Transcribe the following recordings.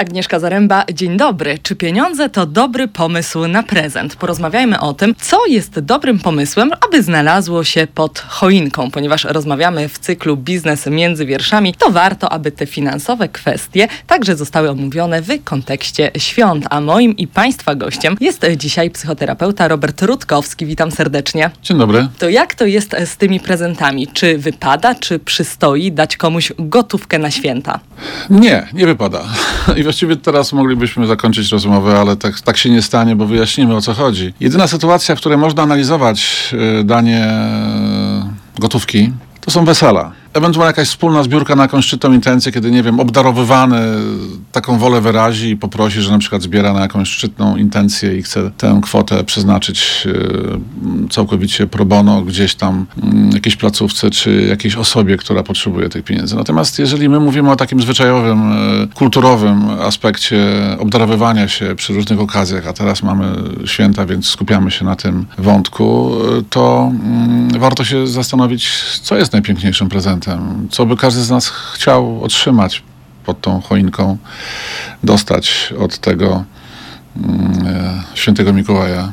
Agnieszka Zaręba, dzień dobry. Czy pieniądze to dobry pomysł na prezent? Porozmawiajmy o tym, co jest dobrym pomysłem, aby znalazło się pod choinką. Ponieważ rozmawiamy w cyklu Biznes między wierszami, to warto, aby te finansowe kwestie także zostały omówione w kontekście świąt. A moim i Państwa gościem jest dzisiaj psychoterapeuta Robert Rutkowski. Witam serdecznie. Dzień dobry. To jak to jest z tymi prezentami? Czy wypada, czy przystoi dać komuś gotówkę na święta? Nie, nie wypada. I właściwie teraz moglibyśmy zakończyć rozmowę, ale tak, tak się nie stanie, bo wyjaśnimy o co chodzi. Jedyna sytuacja, w której można analizować y, danie y, gotówki, to są wesela. Ewentualnie jakaś wspólna zbiórka na jakąś szczytną intencję, kiedy, nie wiem, obdarowywany taką wolę wyrazi i poprosi, że na przykład zbiera na jakąś szczytną intencję i chce tę kwotę przeznaczyć e, całkowicie pro bono gdzieś tam mm, jakiejś placówce czy jakiejś osobie, która potrzebuje tych pieniędzy. Natomiast jeżeli my mówimy o takim zwyczajowym, e, kulturowym aspekcie obdarowywania się przy różnych okazjach, a teraz mamy święta, więc skupiamy się na tym wątku, e, to mm, warto się zastanowić, co jest najpiękniejszym prezentem prezentem, co by każdy z nas chciał otrzymać pod tą choinką, dostać od tego mm, e, świętego Mikołaja.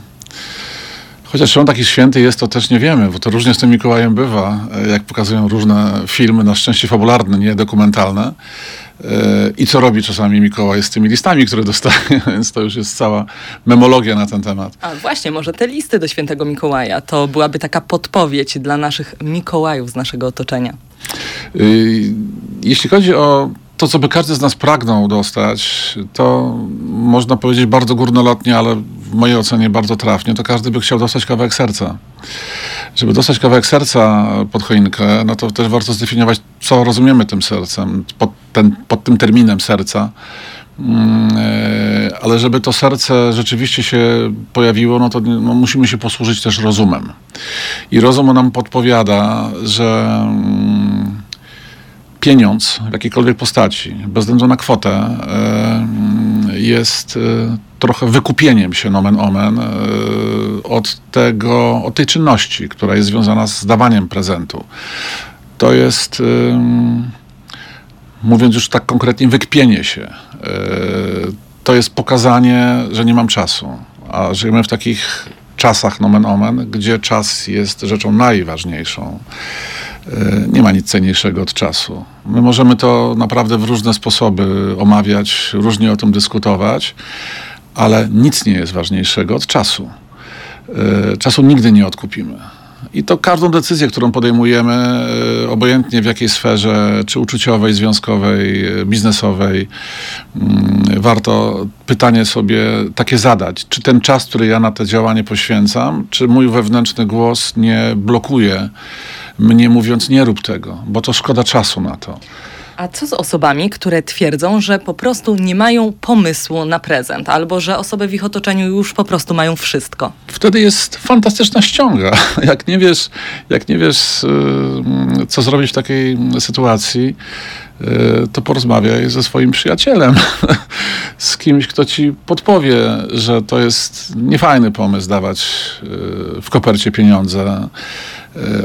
Chociaż on taki święty jest, to też nie wiemy, bo to różnie z tym Mikołajem bywa, e, jak pokazują różne filmy, na szczęście fabularne, nie dokumentalne. E, I co robi czasami Mikołaj z tymi listami, które dostaje, więc to już jest cała memologia na ten temat. A właśnie, może te listy do świętego Mikołaja to byłaby taka podpowiedź dla naszych Mikołajów z naszego otoczenia. Y, jeśli chodzi o to, co by każdy z nas pragnął dostać, to można powiedzieć bardzo górnolotnie, ale w mojej ocenie bardzo trafnie, to każdy by chciał dostać kawałek serca. Żeby dostać kawałek serca pod choinkę, no to też warto zdefiniować, co rozumiemy tym sercem, pod, ten, pod tym terminem serca. Mm, e, ale żeby to serce rzeczywiście się pojawiło, no to no, musimy się posłużyć też rozumem. I rozum nam podpowiada, że mm, pieniądz w jakiejkolwiek postaci, bez względu na kwotę, e, jest e, trochę wykupieniem się nomen omen od tego, od tej czynności, która jest związana z dawaniem prezentu. To jest mówiąc już tak konkretnie, wykpienie się. E, to jest pokazanie, że nie mam czasu. A żyjemy w takich czasach, nomen omen, gdzie czas jest rzeczą najważniejszą. E, nie ma nic cenniejszego od czasu. My możemy to naprawdę w różne sposoby omawiać, różnie o tym dyskutować, ale nic nie jest ważniejszego od czasu. E, czasu nigdy nie odkupimy. I to każdą decyzję, którą podejmujemy, e, obojętnie w jakiej sferze, czy uczuciowej, związkowej, biznesowej, mm, warto pytanie sobie takie zadać. Czy ten czas, który ja na to działanie poświęcam, czy mój wewnętrzny głos nie blokuje mnie mówiąc nie rób tego, bo to szkoda czasu na to. A co z osobami, które twierdzą, że po prostu nie mają pomysłu na prezent, albo że osoby w ich otoczeniu już po prostu mają wszystko? Wtedy jest fantastyczna ściąga. Jak nie wiesz, jak nie wiesz y, co zrobić w takiej sytuacji, y, to porozmawiaj ze swoim przyjacielem, z kimś, kto ci podpowie, że to jest niefajny pomysł dawać y, w kopercie pieniądze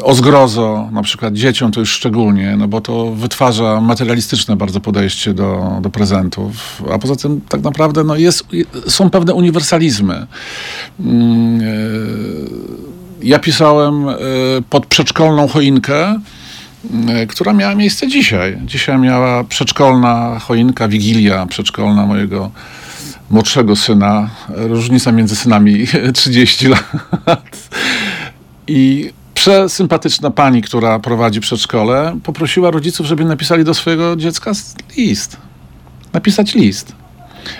o zgrozo, na przykład dzieciom to już szczególnie, no bo to wytwarza materialistyczne bardzo podejście do, do prezentów, a poza tym tak naprawdę no jest, są pewne uniwersalizmy. Mm, e, ja pisałem e, pod przedszkolną choinkę, która miała miejsce dzisiaj. Dzisiaj miała przedszkolna choinka, wigilia przedszkolna mojego młodszego syna. Różnica między synami 30 lat. I przesympatyczna pani, która prowadzi przedszkole, poprosiła rodziców, żeby napisali do swojego dziecka list. Napisać list.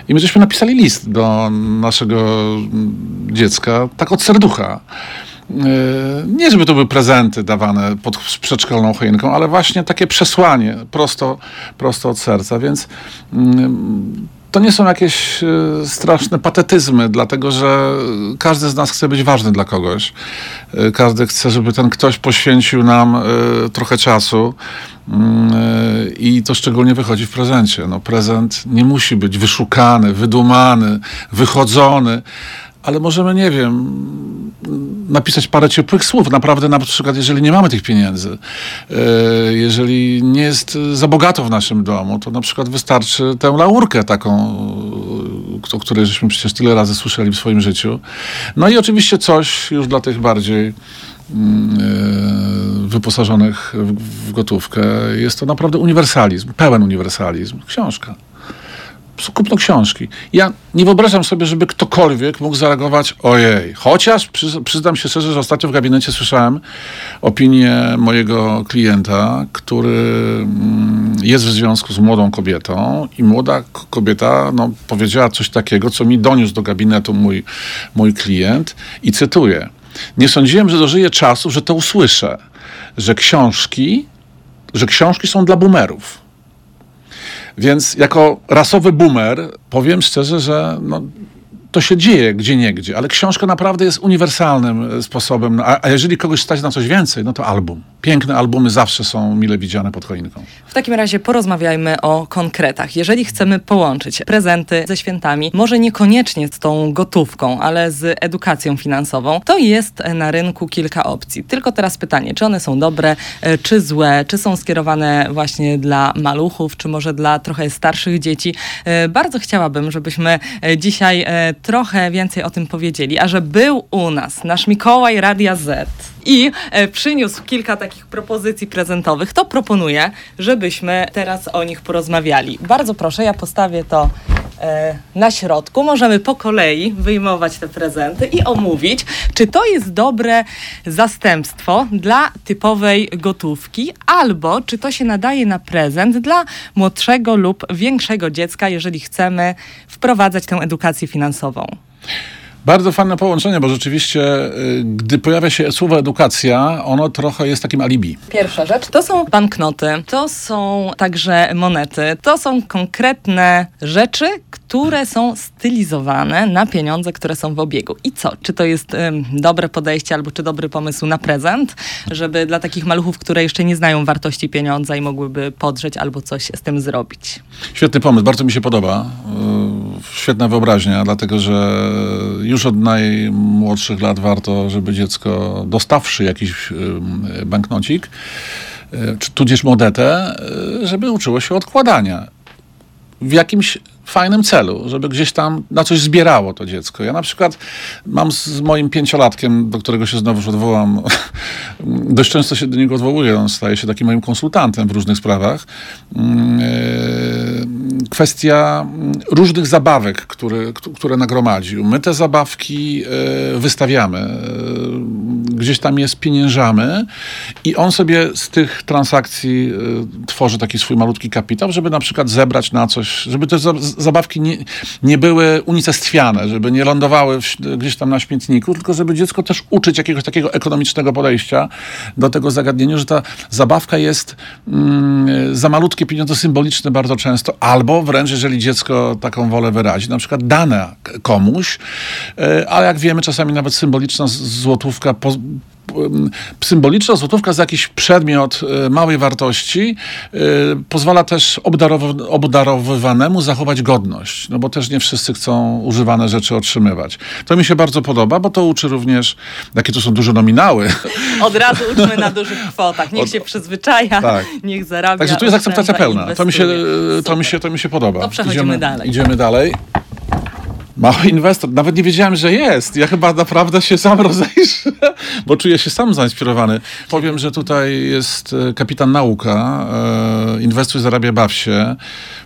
I my żeśmy napisali list do naszego dziecka, tak od serducha. E, nie, żeby to były prezenty dawane pod przedszkolną choinką, ale właśnie takie przesłanie prosto, prosto od serca. Więc mm, to nie są jakieś e, straszne patetyzmy, dlatego że każdy z nas chce być ważny dla kogoś. E, każdy chce, żeby ten ktoś poświęcił nam e, trochę czasu. Mm, I to szczególnie wychodzi w prezencie. No, prezent nie musi być wyszukany, wydumany, wychodzony, ale możemy, nie wiem, napisać parę ciepłych słów. Naprawdę, na przykład, jeżeli nie mamy tych pieniędzy, e, jeżeli nie jest za bogato w naszym domu, to na przykład wystarczy tę laurkę taką, o której żeśmy przecież tyle razy słyszeli w swoim życiu. No i oczywiście coś już dla tych bardziej mm, e, wyposażonych w gotówkę. Jest to naprawdę uniwersalizm, pełen uniwersalizm. Książka kupno książki. Ja nie wyobrażam sobie, żeby ktokolwiek mógł zareagować ojej. Chociaż przyznam się szczerze, że ostatnio w gabinecie słyszałem opinię mojego klienta, który mm, jest w związku z młodą kobietą i młoda kobieta no, powiedziała coś takiego, co mi doniósł do gabinetu mój, mój klient i cytuję. Nie sądziłem, że dożyję czasu, że to usłyszę, że książki, że książki są dla boomerów. Więc jako rasowy boomer powiem szczerze, że no, to się dzieje gdzie niegdzie, ale książka naprawdę jest uniwersalnym e, sposobem. A, a jeżeli kogoś stać na coś więcej, no to album. Piękne albumy zawsze są mile widziane pod choinką. W takim razie porozmawiajmy o konkretach. Jeżeli chcemy połączyć prezenty ze świętami, może niekoniecznie z tą gotówką, ale z edukacją finansową, to jest na rynku kilka opcji. Tylko teraz pytanie, czy one są dobre, e, czy złe, czy są skierowane właśnie dla maluchów, czy może dla trochę starszych dzieci. E, bardzo chciałabym, żebyśmy dzisiaj trochę więcej o tym powiedzieli, a że był u nas nasz Mikołaj Radia Z i e, przyniósł kilka takich propozycji prezentowych, to proponuję, żebyśmy teraz o nich porozmawiali. Bardzo proszę, ja postawię to na środku. Możemy po kolei wyjmować te prezenty i omówić, czy to jest dobre zastępstwo dla typowej gotówki, albo czy to się nadaje na prezent dla młodszego lub większego dziecka, jeżeli chcemy wprowadzać tę edukację finansową. Bardzo fajne połączenie, bo rzeczywiście, y, gdy pojawia się słowo edukacja, ono trochę jest takim alibi. Pierwsza rzecz to są banknoty, to są także monety, to są konkretne rzeczy, które są stylizowane na pieniądze, które są w obiegu. I co? Czy to jest ym, dobre podejście albo czy dobry pomysł na prezent, żeby dla takich maluchów, które jeszcze nie znają wartości pieniądza i mogłyby podrzeć albo coś z tym zrobić? Świetny pomysł, bardzo mi się podoba. Yy, świetna wyobraźnia, dlatego że już od najmłodszych lat warto, żeby dziecko dostawszy jakiś banknocik, yy, czy tudzież monetę, żeby uczyło się odkładania. W jakimś fajnym celu, żeby gdzieś tam na coś zbierało to dziecko. Ja na przykład mam z moim pięciolatkiem, do którego się znowu odwołam, dość często się do niego odwołuję, on staje się takim moim konsultantem w różnych sprawach. Mm, e, kwestia różnych zabawek, które, które nagromadził. My te zabawki e, wystawiamy, e, gdzieś tam je spieniężamy i on sobie z tych transakcji tworzy taki swój malutki kapitał, żeby na przykład zebrać na coś, żeby te zabawki nie, nie były unicestwiane, żeby nie lądowały w, gdzieś tam na śmietniku, tylko żeby dziecko też uczyć jakiegoś takiego ekonomicznego podejścia do tego zagadnienia, że ta zabawka jest mm, za malutkie pieniądze symboliczne bardzo często, albo wręcz, jeżeli dziecko taką wolę wyrazi, na przykład dane komuś, e, ale jak wiemy, czasami nawet symboliczna złotówka symboliczna złotówka za jakiś przedmiot e, małej wartości e, pozwala też obdarowywanemu zachować godność, no bo też nie wszyscy chcą używane rzeczy otrzymywać. To mi się bardzo podoba, bo to uczy również, jakie to są duże nominały. Od razu uczmy na dużych kwotach. Niech Od... się przyzwyczaja, tak. niech zarabia. Także tu jest akceptacja pełna. To mi, się, to, mi się, to mi się podoba. To przechodzimy idziemy, dalej. Idziemy dalej. Mały inwestor. Nawet nie wiedziałem, że jest. Ja chyba naprawdę się sam rozejrzę, bo czuję się sam zainspirowany. Powiem, że tutaj jest e, kapitan nauka. E, inwestuj, zarabia, baw się.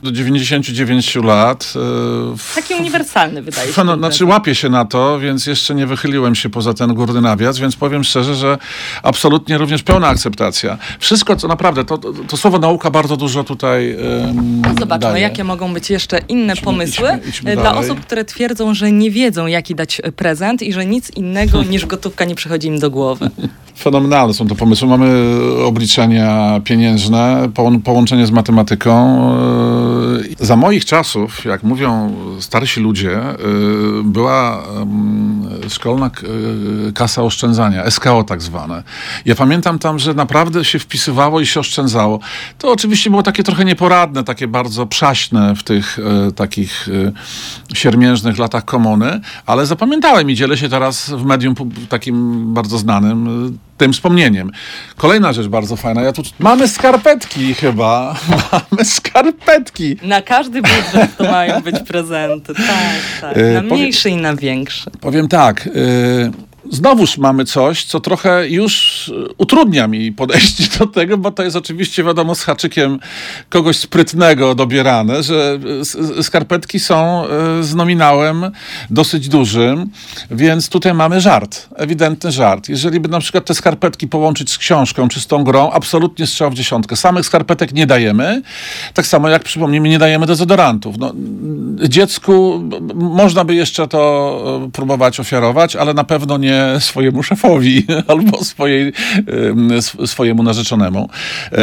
Do 99 lat. E, Taki uniwersalny wydaje się. No, znaczy łapię się na to, więc jeszcze nie wychyliłem się poza ten górny nawias, więc powiem szczerze, że absolutnie również pełna akceptacja. Wszystko, co naprawdę, to, to, słowo nauka bardzo dużo tutaj um, Zobaczmy, daje. jakie mogą być jeszcze inne idźmy, pomysły idźmy, idźmy dla osób, które twierdzą, że nie wiedzą, jaki dać prezent i że nic innego niż gotówka nie przychodzi im do głowy. Fenomenalne są to pomysły. Mamy obliczenia pieniężne, połączenie z matematyką. Za moich czasów, jak mówią starsi ludzie, była szkolna y, kasa oszczędzania, SKO tak zwane. Ja pamiętam tam, że naprawdę się wpisywało i się oszczędzało. To oczywiście było takie trochę nieporadne, takie bardzo przaśne w tych e, takich e, siermiężnych latach komuny, ale zapamiętałem i dzielę się teraz w medium takim bardzo znanym e, tym wspomnieniem. Kolejna rzecz bardzo fajna. Ja tu mamy skarpetki chyba. Mamy skarpetki. Na każdy budżet to mają być prezenty. Tak, tak. E, Na mniejszy i na większy. Powiem tak. Yy, znowuż mamy coś, co trochę już y, utrudnia mi podejście do tego, bo to jest oczywiście wiadomo z haczykiem kogoś sprytnego dobierane, że s- s- skarpetki są z nominałem dosyć dużym, więc tutaj mamy żart, ewidentny żart. Jeżeli by na przykład te skarpetki połączyć z książką czy z tą grą, absolutnie strzał w dziesiątkę. Samych skarpetek nie dajemy, tak samo jak przypomnijmy, nie dajemy dezodorantów. No, dziecku można by jeszcze to e, próbować ofiarować, ale na pewno nie swojemu szefowi albo swojej, em, sw- swojemu narzeczonemu. E,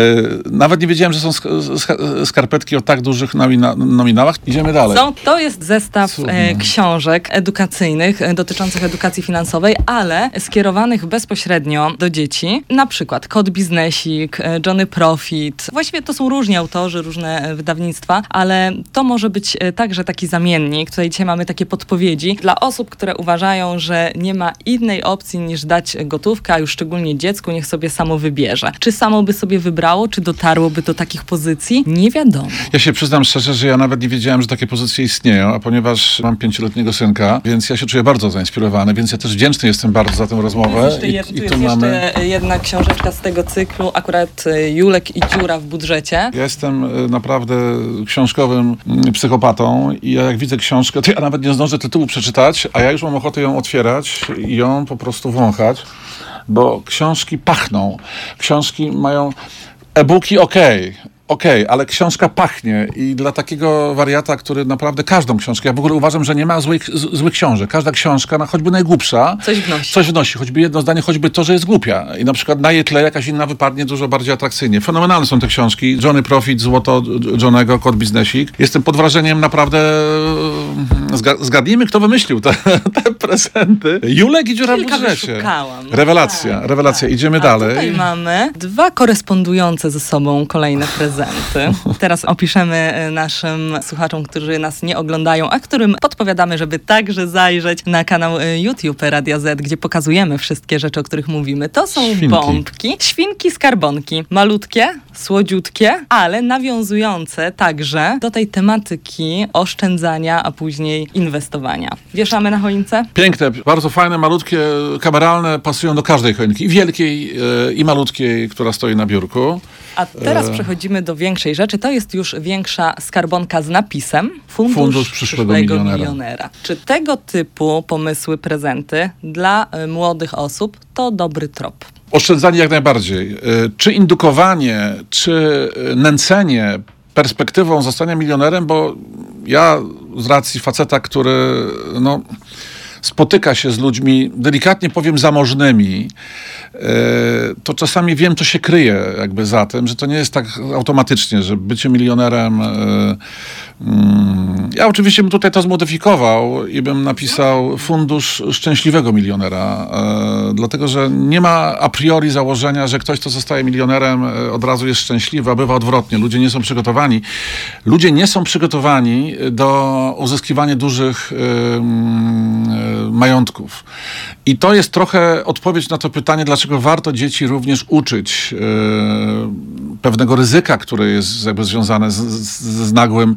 Nawet nie wiedziałem, że są sk- sk- skarpetki o tak dużych nomina- nominałach. Idziemy dalej. Są, to jest zestaw Cudne. e, książek edukacyjnych e, dotyczących edukacji finansowej, ale skierowanych bezpośrednio do dzieci. Na przykład Kod Biznesik, Johnny Profit. Właściwie to są różni autorzy, różne wydawnictwa, ale to może być także taki zamiennik. Tutaj dzisiaj mamy takie podpowiedzi dla osób, które uważają, że nie ma innej opcji niż dać gotówkę, a już szczególnie dziecku, niech sobie samo wybierze. Czy samo by sobie wybrało, czy dotarłoby do takich pozycji? Nie wiadomo. Ja się przyznam szczerze, że ja nawet nie wiedziałem, że takie pozycje istnieją, a ponieważ mam pięcioletniego synka, więc ja się czuję bardzo zainspirowany, więc ja też wdzięczny jestem bardzo za tę rozmowę. Jeszcze, I- jest, i tu jest mamy- jeszcze jedna książeczka z tego cyklu, akurat y, Julek i dziura w budżecie. Ja jestem e, naprawdę książkowym mm, psychopatą i ja jak widzę książkę, to ja nawet nie zdążę tytułu przeczytać, a ja już mam ochotę ją otwierać i ją po prostu wąchać, bo książki pachną. Książki mają... E-booki okej, okej, ale książka pachnie i dla takiego wariata, który naprawdę każdą książkę, ja w ogóle uważam, że nie ma złych, z, złych książek. Każda książka, no, choćby najgłupsza, Coś wnosi. coś wnosi, choćby jedno zdanie, choćby to, że jest głupia. I na przykład na jej tle jakaś inna wypadnie dużo bardziej atrakcyjnie. Fenomenalne są te książki. Johnny Profit, Złoto Johnego, Kod Biznesik. Jestem pod wrażeniem naprawdę... e, Zga zgadnijmy, kto wymyślił te, te prezenty. Julek i dziura w budżecie. Rewelacja, Tak, rewelacja. tak. Idziemy A dalej. Tutaj mamy dwa korespondujące ze sobą kolejne prezenty. Teraz opiszemy y, naszym słuchaczom, którzy nas nie oglądają, a którym podpowiadamy, żeby także zajrzeć na kanał y, YouTube Radia Z, gdzie pokazujemy wszystkie rzeczy, o których mówimy. To są Świnki. bombki, świnki skarbonki. Malutkie, słodziutkie, ale nawiązujące także do tej tematyki oszczędzania, a później inwestowania. Wieszamy na choince? Piękne, bardzo fajne, malutkie, kameralne, pasują do każdej choinki. I wielkiej, e, i malutkiej, która stoi na biurku. A teraz przechodzimy do większej rzeczy. To jest już większa skarbonka z napisem Fundusz, Fundusz przyszłego milionera. Czy tego typu pomysły, prezenty dla y, młodych osób to dobry trop? Oszczędzanie jak najbardziej. E, Czy indukowanie, czy e, nęcenie perspektywą zostania milionerem, bo ja z racji faceta, który no, spotyka się z ludźmi, delikatnie powiem, zamożnymi, e, to czasami wiem, co się kryje jakby za tym, że to nie jest tak automatycznie, że bycie milionerem... mm, Ja oczywiście bym tutaj to zmodyfikował i bym napisał fundusz szczęśliwego milionera, e, dlatego że nie ma a priori założenia, że ktoś, kto zostaje milionerem, e, od razu jest szczęśliwy, a bywa odwrotnie. Ludzie nie są przygotowani. Ludzie nie są przygotowani do uzyskiwania dużych e, mm, majątków. I to jest trochę odpowiedź na to pytanie, dlaczego warto dzieci również uczyć pewnego ryzyka, które jest jakby związane z, z, z nagłym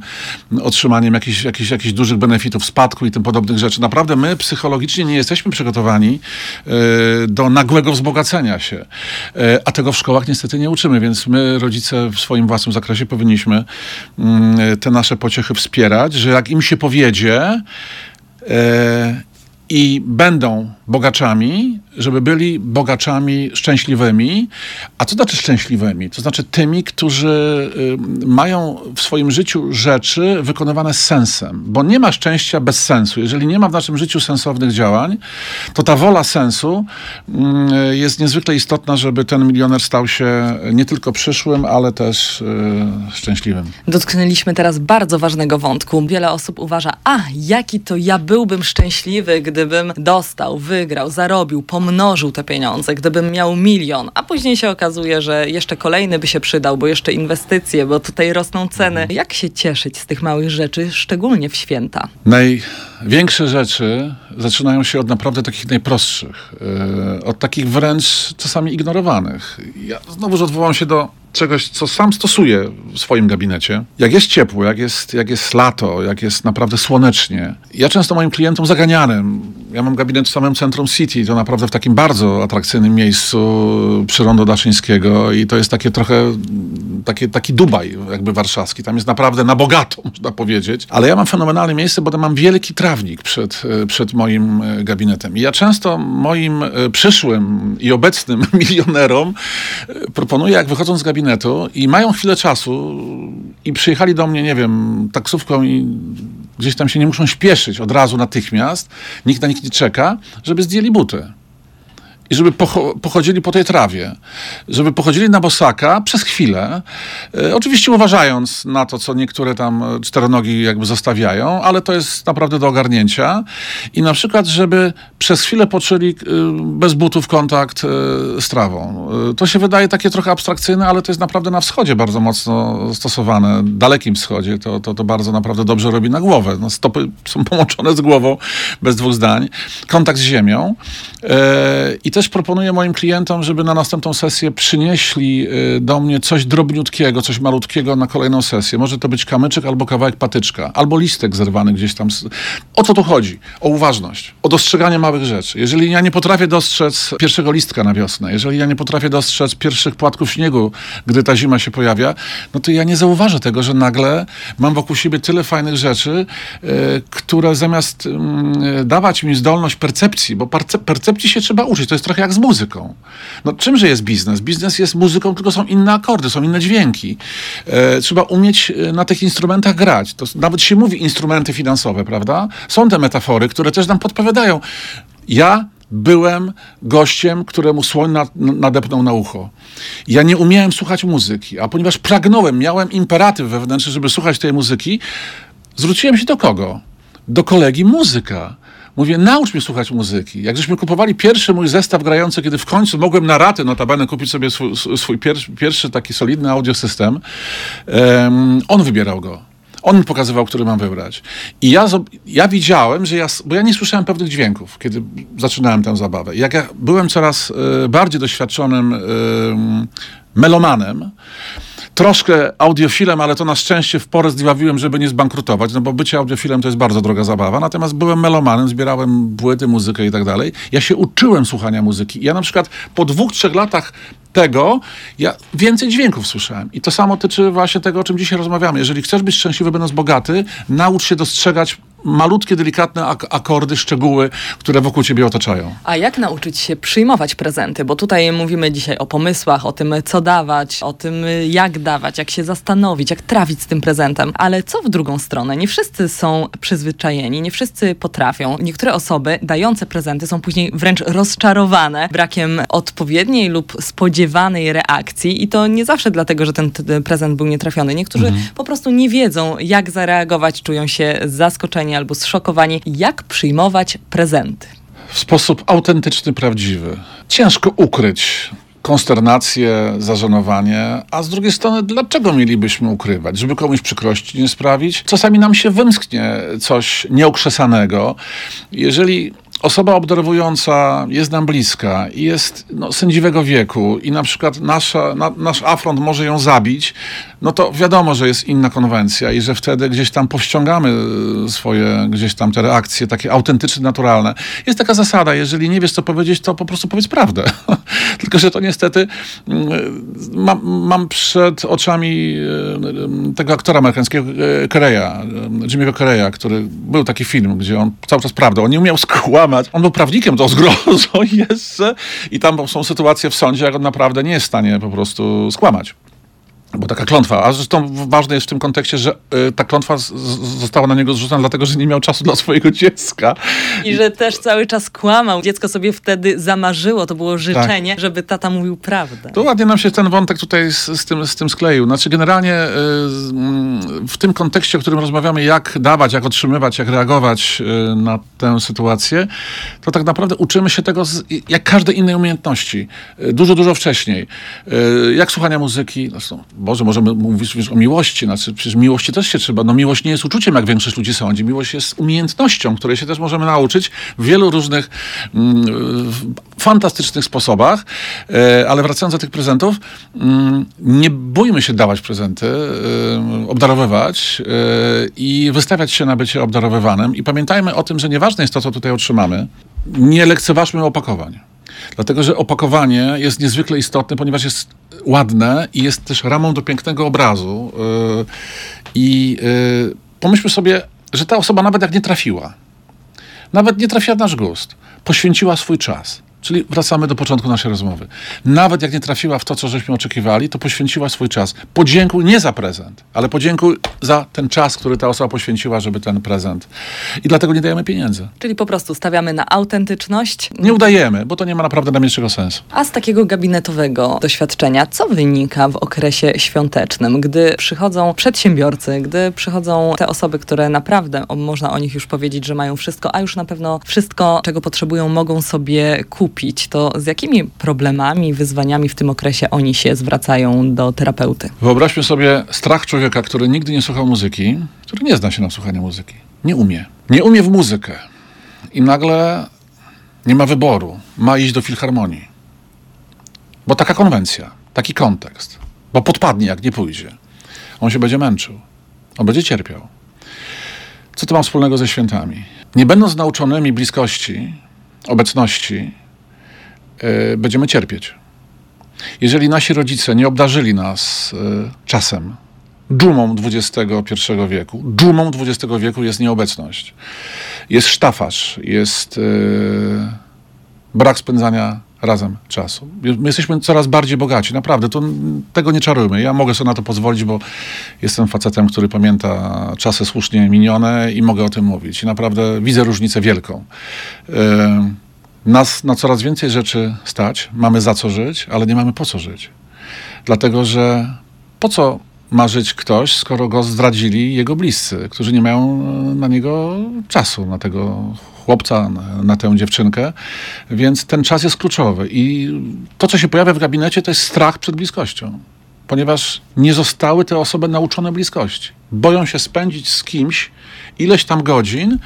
otrzymaniem jakichś, jakichś, jakichś dużych benefitów, spadku i tym podobnych rzeczy. Naprawdę my psychologicznie nie jesteśmy przygotowani e, do nagłego wzbogacenia się. E, a tego w szkołach niestety nie uczymy, więc my, rodzice, w swoim własnym zakresie powinniśmy mm, te nasze pociechy wspierać, że jak im się powiedzie, e, i będą bogaczami, żeby byli bogaczami szczęśliwymi. A co znaczy szczęśliwymi? To znaczy tymi, którzy y, mają w swoim życiu rzeczy wykonywane z sensem, bo nie ma szczęścia bez sensu. Jeżeli nie ma w naszym życiu sensownych działań, to ta wola sensu y, jest niezwykle istotna, żeby ten milioner stał się nie tylko przyszłym, ale też y, szczęśliwym. Dotknęliśmy teraz bardzo ważnego wątku. Wiele osób uważa, a jaki to ja byłbym szczęśliwy, gdybym dostał, wygrał, zarobił, pomnożył te pieniądze, gdybym miał milion, a później się okazuje, że jeszcze kolejny by się przydał, bo jeszcze inwestycje, bo tutaj rosną ceny. Jak się cieszyć z tych małych rzeczy, szczególnie w święta? Największe rzeczy zaczynają się od naprawdę takich najprostszych, yy, od takich wręcz czasami ignorowanych. Ja znowu odwołam się do czegoś, co sam stosuję w swoim gabinecie. Jak jest ciepło, jak jest, jak jest lato, jak jest naprawdę słonecznie. Ja często moim klientom zaganianym, ja mam gabinet w samym centrum City, to naprawdę w takim bardzo atrakcyjnym miejscu przy Rondo Daszyńskiego i to jest takie trochę takie, taki Dubaj jakby warszawski. Tam jest naprawdę na bogato, można powiedzieć. Ale ja mam fenomenalne miejsce, bo tam mam wielki trawnik przed, przed moim gabinetem. I ja często moim przyszłym i obecnym milionerom proponuję, jak wychodząc z gabinetu i mają chwilę czasu i przyjechali do mnie, nie wiem, taksówką i gdzieś tam się nie muszą śpieszyć od razu natychmiast, nikt na nich nie czeka, żeby zdjęli buty i żeby pocho pochodzili po tej trawie, żeby pochodzili na bosaka przez chwilę, e, oczywiście uważając na to, co niektóre tam czteronogi jakby zostawiają, ale to jest naprawdę do ogarnięcia i na przykład, żeby przez chwilę poczuli e, bez butów kontakt e, z trawą. E, to się wydaje takie trochę abstrakcyjne, ale to jest naprawdę na wschodzie bardzo mocno stosowane, dalekim wschodzie, to, to, to bardzo naprawdę dobrze robi na głowę. No, stopy są połączone z głową, bez dwóch zdań. Kontakt z ziemią e, i też proponuję moim klientom, żeby na następną sesję przynieśli y, do mnie coś drobniutkiego, coś malutkiego na kolejną sesję. Może to być kamyczek albo kawałek patyczka, albo listek zerwany gdzieś tam. O co tu chodzi? O uważność, o dostrzeganie małych rzeczy. Jeżeli ja nie potrafię dostrzec pierwszego listka na wiosnę, jeżeli ja nie potrafię dostrzec pierwszych płatków śniegu, gdy ta zima się pojawia, no to ja nie zauważę tego, że nagle mam wokół siebie tyle fajnych rzeczy, y, które zamiast y, dawać mi zdolność percepcji, bo percepcji się trzeba uczyć, to jest trochę jak z muzyką. No czymże jest biznes? Biznes jest muzyką, tylko są inne akordy, są inne dźwięki. E, trzeba umieć e, na tych instrumentach grać. To nawet się mówi instrumenty finansowe, prawda? Są te metafory, które też nam podpowiadają. Ja byłem gościem, któremu słoń nadepnął na ucho. Ja nie umiałem słuchać muzyki, a ponieważ pragnąłem, miałem imperatyw wewnętrzny, żeby słuchać tej muzyki, zwróciłem się do kogo? Do kolegi muzyka. Mówię, naucz mnie słuchać muzyki. Jak żeśmy kupowali pierwszy mój zestaw grający, kiedy w końcu mogłem na raty notabene kupić sobie swój, swój pierwszy, pierwszy taki solidny audiosystem, um, on wybierał go. On mi pokazywał, który mam wybrać. I ja, ja widziałem, że ja, bo ja nie słyszałem pewnych dźwięków, kiedy zaczynałem tę zabawę. Jak ja byłem coraz y, bardziej doświadczonym y, melomanem, troszkę audiofilem, ale to na szczęście w porę zdławiłem, żeby nie zbankrutować, no bo bycie audiofilem to jest bardzo droga zabawa. Natomiast byłem melomanem, zbierałem płyty, muzykę i tak dalej. Ja się uczyłem słuchania muzyki. Ja na przykład po dwóch, trzech latach tego ja więcej dźwięków słyszałem. I to samo tyczy właśnie tego, o czym dzisiaj rozmawiamy. Jeżeli chcesz być szczęśliwy, będąc bogaty, naucz się dostrzegać malutkie, delikatne ak akordy, szczegóły, które wokół ciebie otaczają. A jak nauczyć się przyjmować prezenty? Bo tutaj mówimy dzisiaj o pomysłach, o tym, co dawać, o tym, jak dawać, jak się zastanowić, jak trafić z tym prezentem. Ale co w drugą stronę? Nie wszyscy są przyzwyczajeni, nie wszyscy potrafią. Niektóre osoby dające prezenty są później wręcz rozczarowane brakiem odpowiedniej lub spodziewanej reakcji i to nie zawsze dlatego, że ten prezent był nietrafiony. Niektórzy mhm. po prostu nie wiedzą, jak zareagować, czują się zaskoczeni albo zszokowani, jak przyjmować prezenty. W sposób autentyczny, prawdziwy. Ciężko ukryć konsternację, zażenowanie, a z drugiej strony, dlaczego mielibyśmy ukrywać? Żeby komuś przykrości nie sprawić? Czasami nam się wymsknie coś nieokrzesanego. Jeżeli osoba obdarowująca jest nam bliska i jest no, sędziwego wieku i na przykład nasza, na, nasz afront może ją zabić, no to wiadomo, że jest inna konwencja i że wtedy gdzieś tam powściągamy e, swoje, gdzieś tam te reakcje takie autentyczne, naturalne. Jest taka zasada, jeżeli nie wiesz co powiedzieć, to po prostu powiedz prawdę. Tylko, że to niestety mm, mam, mam przed oczami e, tego aktora amerykańskiego Kereya, Jimmy'ego Kereya, który był taki film, gdzie on cały czas prawdę, on nie umiał skłamać On był prawnikiem to zgrozą jeszcze i tam są sytuacje w sądzie, jak on naprawdę nie jest w stanie po prostu skłamać. Bo taka klątwa, a zresztą ważne jest w tym kontekście, że y, ta klątwa została na niego zrzucona dlatego, że nie miał czasu dla swojego dziecka. I że też cały czas kłamał. Dziecko sobie wtedy zamarzyło, to było życzenie, tak. żeby tata mówił prawdę. To ładnie nam się ten wątek tutaj z, z, tym, z tym skleił. Znaczy generalnie y, w tym kontekście, o którym rozmawiamy, jak dawać, jak otrzymywać, jak reagować y, na tę sytuację, to tak naprawdę uczymy się tego z, jak każdej innej umiejętności. Dużo, dużo wcześniej. Jak słuchania muzyki, zresztą Boże, możemy mówić wiesz, o miłości, znaczy przecież miłości też się trzeba, no miłość nie jest uczuciem, jak większość ludzi sądzi, miłość jest umiejętnością, której się też możemy nauczyć w wielu różnych mm, fantastycznych sposobach, e, ale wracając do tych prezentów, mm, nie bójmy się dawać prezenty, e, obdarowywać e, i wystawiać się na bycie obdarowywanym. I pamiętajmy o tym, że nieważne jest to, co tutaj otrzymamy, nie lekceważmy opakowań. Dlatego, że opakowanie jest niezwykle istotne, ponieważ jest ładne i jest też ramą do pięknego obrazu. Yy, I yy, pomyślmy sobie, że ta osoba nawet jak nie trafiła, nawet nie trafiła w nasz gust, poświęciła swój czas Czyli wracamy do początku naszej rozmowy. Nawet jak nie trafiła w to, co żeśmy oczekiwali, to poświęciła swój czas. Podziękuj nie za prezent, ale podziękuj za ten czas, który ta osoba poświęciła, żeby ten prezent. I dlatego nie dajemy pieniędzy. Czyli po prostu stawiamy na autentyczność. Nie udajemy, bo to nie ma naprawdę najmniejszego sensu. A z takiego gabinetowego doświadczenia, co wynika w okresie świątecznym, gdy przychodzą przedsiębiorcy, gdy przychodzą te osoby, które naprawdę, można o nich już powiedzieć, że mają wszystko, a już na pewno wszystko, czego potrzebują, mogą sobie kupić kupić, to z jakimi problemami, wyzwaniami w tym okresie oni się zwracają do terapeuty? Wyobraźmy sobie strach człowieka, który nigdy nie słuchał muzyki, który nie zna się na słuchaniu muzyki. Nie umie. Nie umie w muzykę. I nagle nie ma wyboru. Ma iść do filharmonii. Bo taka konwencja, taki kontekst. Bo podpadnie, jak nie pójdzie. On się będzie męczył. On będzie cierpiał. Co to ma wspólnego ze świętami? Nie będąc nauczonymi bliskości, obecności, będziemy cierpieć. Jeżeli nasi rodzice nie obdarzyli nas e, czasem, dżumą XXI wieku, dżumą XX wieku jest nieobecność. Jest sztafasz, jest e, brak spędzania razem czasu. My jesteśmy coraz bardziej bogaci, naprawdę, to, tego nie czarujmy. Ja mogę sobie na to pozwolić, bo jestem facetem, który pamięta czasy słusznie minione i mogę o tym mówić. I naprawdę widzę różnicę wielką. Nas na coraz więcej rzeczy stać, mamy za co żyć, ale nie mamy po co żyć. Dlatego, że po co ma żyć ktoś, skoro go zdradzili jego bliscy, którzy nie mają na niego czasu, na tego chłopca, na, na tę dziewczynkę. Więc ten czas jest kluczowy. I to, co się pojawia w gabinecie, to jest strach przed bliskością. Ponieważ nie zostały te osoby nauczone bliskości. Boją się spędzić z kimś ileś tam godzin,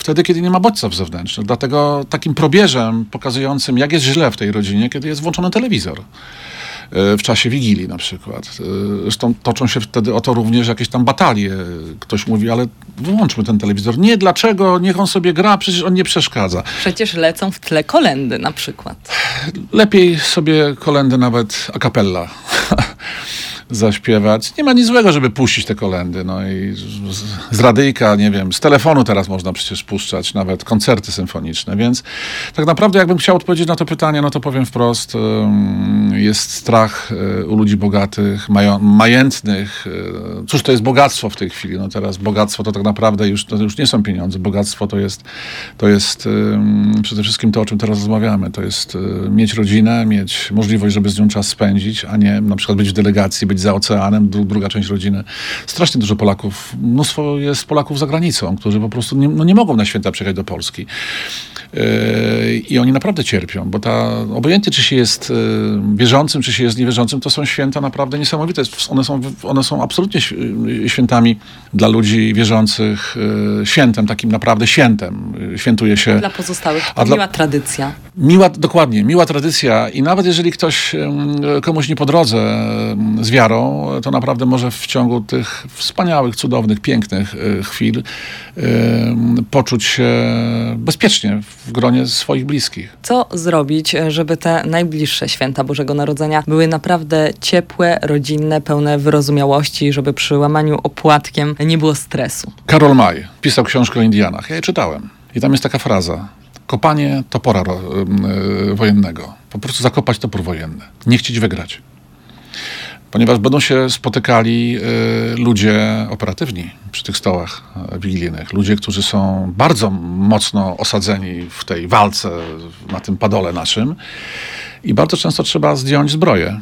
wtedy, kiedy nie ma bodźców zewnętrznych. Dlatego takim probierzem pokazującym, jak jest źle w tej rodzinie, kiedy jest włączony telewizor e, w czasie Wigilii na przykład. E, zresztą toczą się wtedy o to również jakieś tam batalie. Ktoś mówi, ale wyłączmy ten telewizor. Nie, dlaczego? Niech on sobie gra, przecież on nie przeszkadza. Przecież lecą w tle kolendy na przykład. Lepiej sobie kolendy nawet a cappella zaśpiewać. Nie ma nic złego, żeby puścić te kolendy. No i z, z radyjka, nie wiem, z telefonu teraz można przecież puszczać nawet koncerty symfoniczne, więc tak naprawdę jakbym chciał odpowiedzieć na to pytanie, no to powiem wprost, jest strach e, u ludzi bogatych, majętnych. E, cóż to jest bogactwo w tej chwili? No teraz bogactwo to tak naprawdę już, to już nie są pieniądze. Bogactwo to jest, to jest przede wszystkim to, o czym teraz rozmawiamy. To jest e, mieć rodzinę, mieć możliwość, żeby z nią czas spędzić, a nie na przykład być w delegacji, być za oceanem, druga część rodziny. Strasznie dużo Polaków, mnóstwo jest Polaków za granicą, którzy po prostu nie, no nie mogą na święta przyjechać do Polski. Yy, I oni naprawdę cierpią, bo ta, obojętnie czy się jest yy, wierzącym, czy się jest niewierzącym, to są święta naprawdę niesamowite. One są, one są absolutnie świętami dla ludzi wierzących, yy, świętem, takim naprawdę świętem. Świętuje się. A dla pozostałych dla, miła tradycja. Miła, dokładnie, miła tradycja i nawet jeżeli ktoś komuś nie po drodze z wiarą, to naprawdę może w ciągu tych wspaniałych, cudownych, pięknych chwil poczuć się bezpiecznie w gronie swoich bliskich. Co zrobić, żeby te najbliższe święta Bożego Narodzenia były naprawdę ciepłe, rodzinne, pełne wyrozumiałości, żeby przy łamaniu opłatkiem nie było stresu? Karol Maj pisał książkę o Indianach. Ja je czytałem. I tam jest taka fraza. kopanie topora ro, y, wojennego. Po prostu zakopać topór wojenny. Nie chcieć wygrać. Ponieważ będą się spotykali y, ludzie operatywni przy tych stołach y, wigilijnych. Ludzie, którzy są bardzo mocno osadzeni w tej walce, na tym padole naszym. I bardzo często trzeba zdjąć zbroję.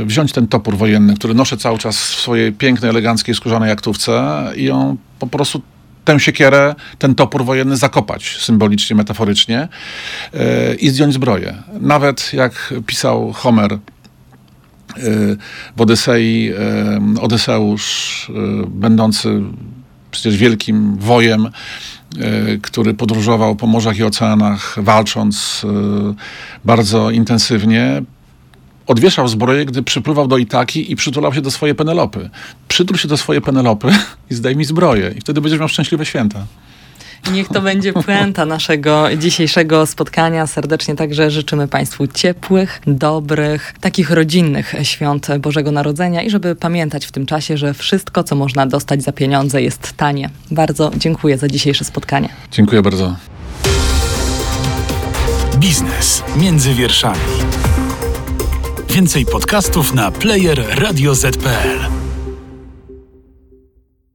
Y, wziąć ten topór wojenny, który noszę cały czas w swojej pięknej, eleganckiej, skórzanej aktówce i ją po prostu tę siekierę, ten topór wojenny zakopać symbolicznie, metaforycznie yy, i zdjąć zbroję. Nawet jak pisał Homer w Odysei, Odyseusz, będący przecież wielkim wojem, który podróżował po morzach i oceanach, walcząc bardzo intensywnie, odwieszał zbroję, gdy przypływał do Itaki i przytulał się do swojej Penelopy. Przytul się do swojej Penelopy i zdejmij zbroję. I wtedy będziesz miał szczęśliwe święta. Niech to będzie puenta naszego dzisiejszego spotkania. Serdecznie także życzymy Państwu ciepłych, dobrych, takich rodzinnych świąt Bożego Narodzenia i żeby pamiętać w tym czasie, że wszystko, co można dostać za pieniądze, jest tanie. Bardzo dziękuję za dzisiejsze spotkanie. Dziękuję bardzo. Biznes między wierszami. Więcej podcastów na player radioz.pl.